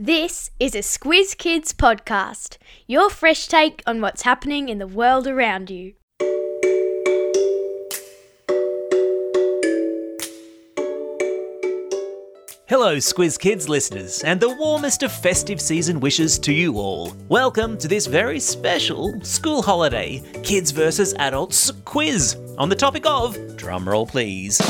This is a Squiz Kids podcast, your fresh take on what's happening in the world around you. Hello, Squiz Kids listeners, and the warmest of festive season wishes to you all. Welcome to this very special school holiday Kids versus Adults quiz on the topic of, drumroll please,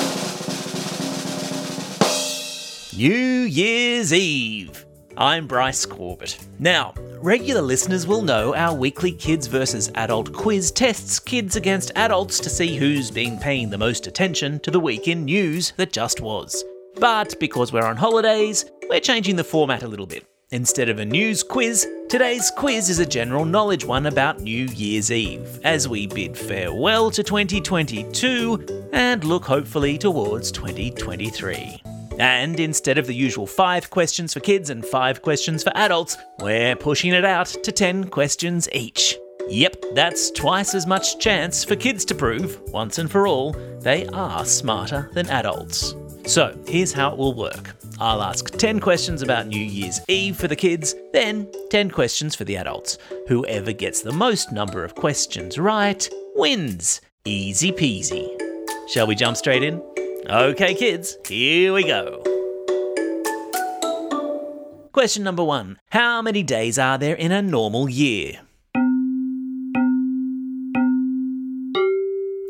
New Year's Eve. I'm Bryce Corbett. Now, regular listeners will know our weekly Kids versus Adult quiz tests kids against adults to see who's been paying the most attention to the week in news that just was. But because we're on holidays, we're changing the format a little bit. Instead of a news quiz, today's quiz is a general knowledge one about New Year's Eve, as we bid farewell to 2022 and look hopefully towards 2023. And instead of the usual five questions for kids and five questions for adults, we're pushing it out to 10 questions each. Yep, that's twice as much chance for kids to prove, once and for all, they are smarter than adults. So, here's how it will work I'll ask 10 questions about New Year's Eve for the kids, then 10 questions for the adults. Whoever gets the most number of questions right wins. Easy peasy. Shall we jump straight in? Okay, kids, here we go. Question number one How many days are there in a normal year?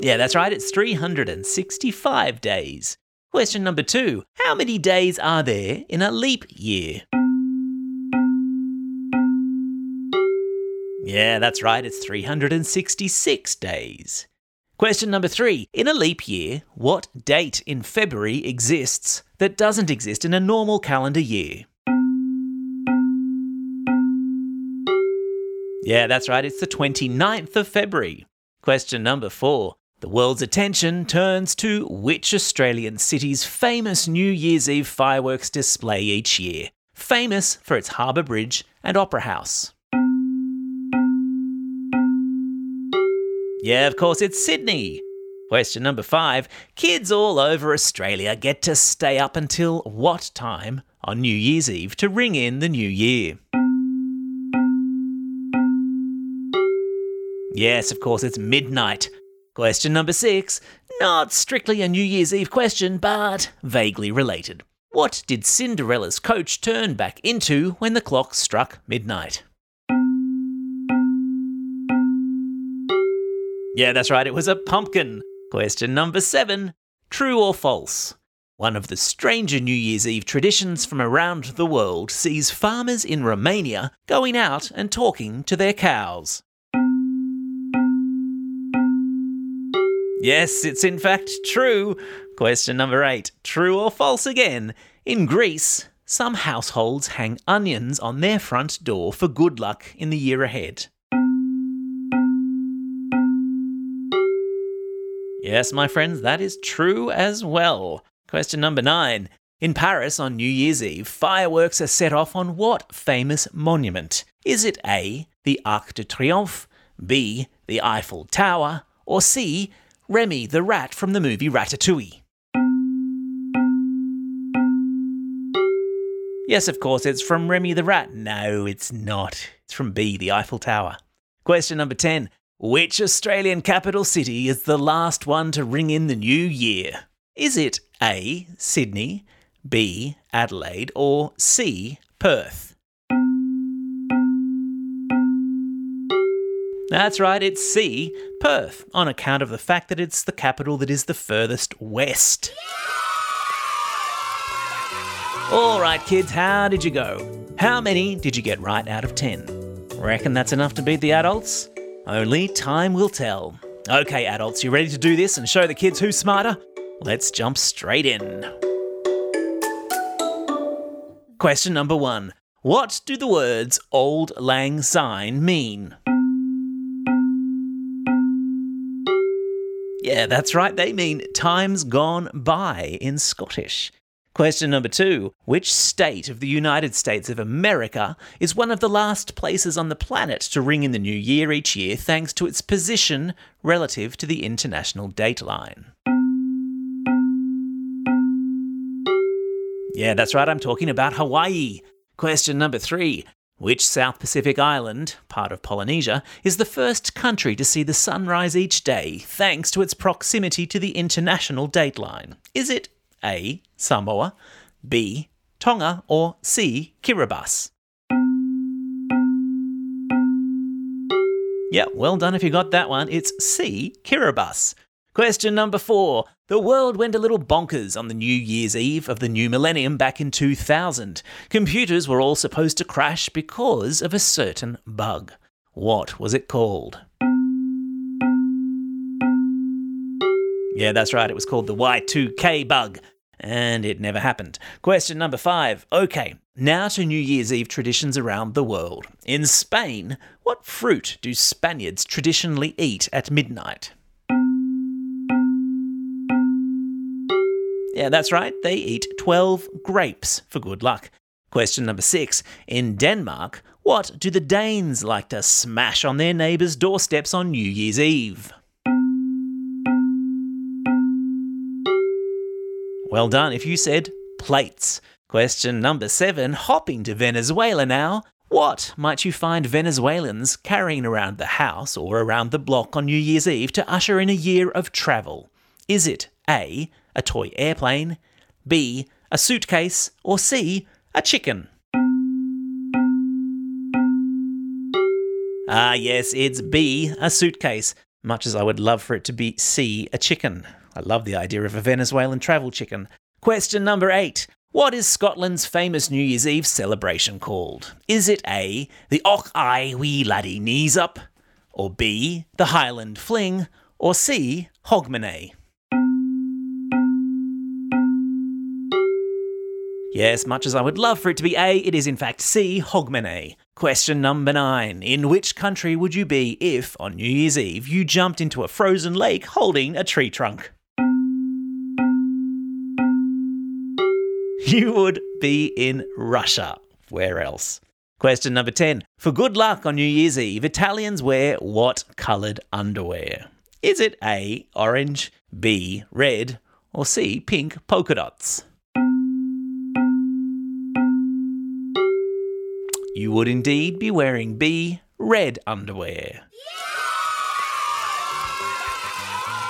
Yeah, that's right, it's 365 days. Question number two How many days are there in a leap year? Yeah, that's right, it's 366 days. Question number three In a leap year, what date in February exists that doesn't exist in a normal calendar year? Yeah, that's right, it's the 29th of February. Question number four the world's attention turns to which Australian city's famous New Year's Eve fireworks display each year, famous for its Harbour Bridge and Opera House. Yeah, of course, it's Sydney. Question number five Kids all over Australia get to stay up until what time on New Year's Eve to ring in the new year? Yes, of course, it's midnight. Question number six not strictly a New Year's Eve question, but vaguely related. What did Cinderella's coach turn back into when the clock struck midnight? Yeah, that's right, it was a pumpkin. Question number seven True or false? One of the stranger New Year's Eve traditions from around the world sees farmers in Romania going out and talking to their cows. Yes, it's in fact true. Question number eight True or false again? In Greece, some households hang onions on their front door for good luck in the year ahead. Yes, my friends, that is true as well. Question number nine. In Paris on New Year's Eve, fireworks are set off on what famous monument? Is it A, the Arc de Triomphe, B, the Eiffel Tower, or C, Remy the rat from the movie Ratatouille. Yes, of course, it's from Remy the rat. No, it's not. It's from B, the Eiffel Tower. Question number 10. Which Australian capital city is the last one to ring in the new year? Is it A, Sydney, B, Adelaide, or C, Perth? That's right, it's C, Perth, on account of the fact that it's the capital that is the furthest west. All right, kids, how did you go? How many did you get right out of 10? Reckon that's enough to beat the adults? Only time will tell. Okay, adults, you ready to do this and show the kids who's smarter? Let's jump straight in. Question number one What do the words Auld Lang Syne mean? Yeah, that's right, they mean times gone by in Scottish. Question number two Which state of the United States of America is one of the last places on the planet to ring in the new year each year thanks to its position relative to the international dateline? Yeah, that's right, I'm talking about Hawaii. Question number three. Which South Pacific island, part of Polynesia, is the first country to see the sunrise each day thanks to its proximity to the international dateline? Is it A. Samoa, B. Tonga, or C. Kiribati? Yeah, well done if you got that one. It's C. Kiribati. Question number four. The world went a little bonkers on the New Year's Eve of the new millennium back in 2000. Computers were all supposed to crash because of a certain bug. What was it called? Yeah, that's right, it was called the Y2K bug. And it never happened. Question number five. Okay, now to New Year's Eve traditions around the world. In Spain, what fruit do Spaniards traditionally eat at midnight? Yeah, that's right, they eat 12 grapes for good luck. Question number six. In Denmark, what do the Danes like to smash on their neighbours' doorsteps on New Year's Eve? Well done if you said plates. Question number seven. Hopping to Venezuela now. What might you find Venezuelans carrying around the house or around the block on New Year's Eve to usher in a year of travel? Is it A, a toy airplane, B, a suitcase, or C, a chicken? Ah, yes, it's B, a suitcase, much as I would love for it to be C, a chicken. I love the idea of a Venezuelan travel chicken. Question number eight. What is Scotland's famous New Year's Eve celebration called? Is it A, the Och I Wee Laddie Knees Up? Or B, the Highland Fling? Or C, Hogmanay? Yes, much as I would love for it to be A, it is in fact C, Hogmanay. Question number nine. In which country would you be if, on New Year's Eve, you jumped into a frozen lake holding a tree trunk? You would be in Russia. Where else? Question number 10. For good luck on New Year's Eve, Italians wear what coloured underwear? Is it A, orange, B, red, or C, pink polka dots? You would indeed be wearing B, red underwear.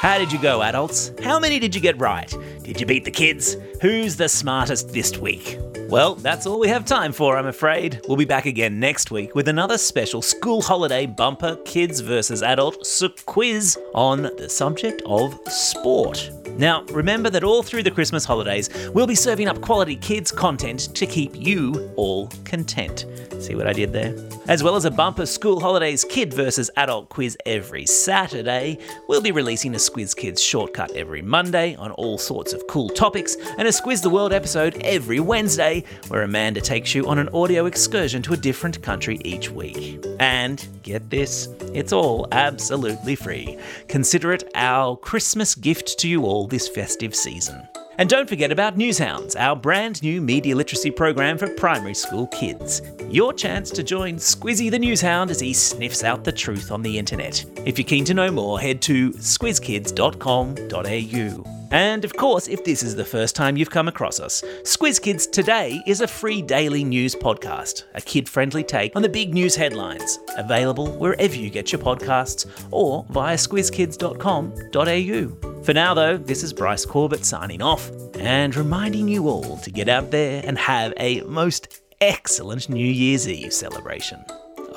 How did you go, adults? How many did you get right? Did you beat the kids? Who's the smartest this week? Well, that's all we have time for, I'm afraid. We'll be back again next week with another special school holiday bumper kids versus adult quiz on the subject of sport. Now, remember that all through the Christmas holidays, we'll be serving up quality kids content to keep you all content. See what I did there? As well as a bumper school holidays kid versus adult quiz every Saturday, we'll be releasing a Squiz Kids shortcut every Monday on all sorts of cool topics, and a Squiz the World episode every Wednesday, where Amanda takes you on an audio excursion to a different country each week. And get this, it's all absolutely free. Consider it our Christmas gift to you all this festive season. And don't forget about Newshounds, our brand new media literacy program for primary school kids. Your chance to join Squizzy the Newshound as he sniffs out the truth on the internet. If you're keen to know more, head to squizkids.com.au. And of course, if this is the first time you've come across us, Squiz Kids Today is a free daily news podcast, a kid friendly take on the big news headlines, available wherever you get your podcasts or via squizkids.com.au. For now, though, this is Bryce Corbett signing off and reminding you all to get out there and have a most excellent New Year's Eve celebration.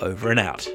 Over and out.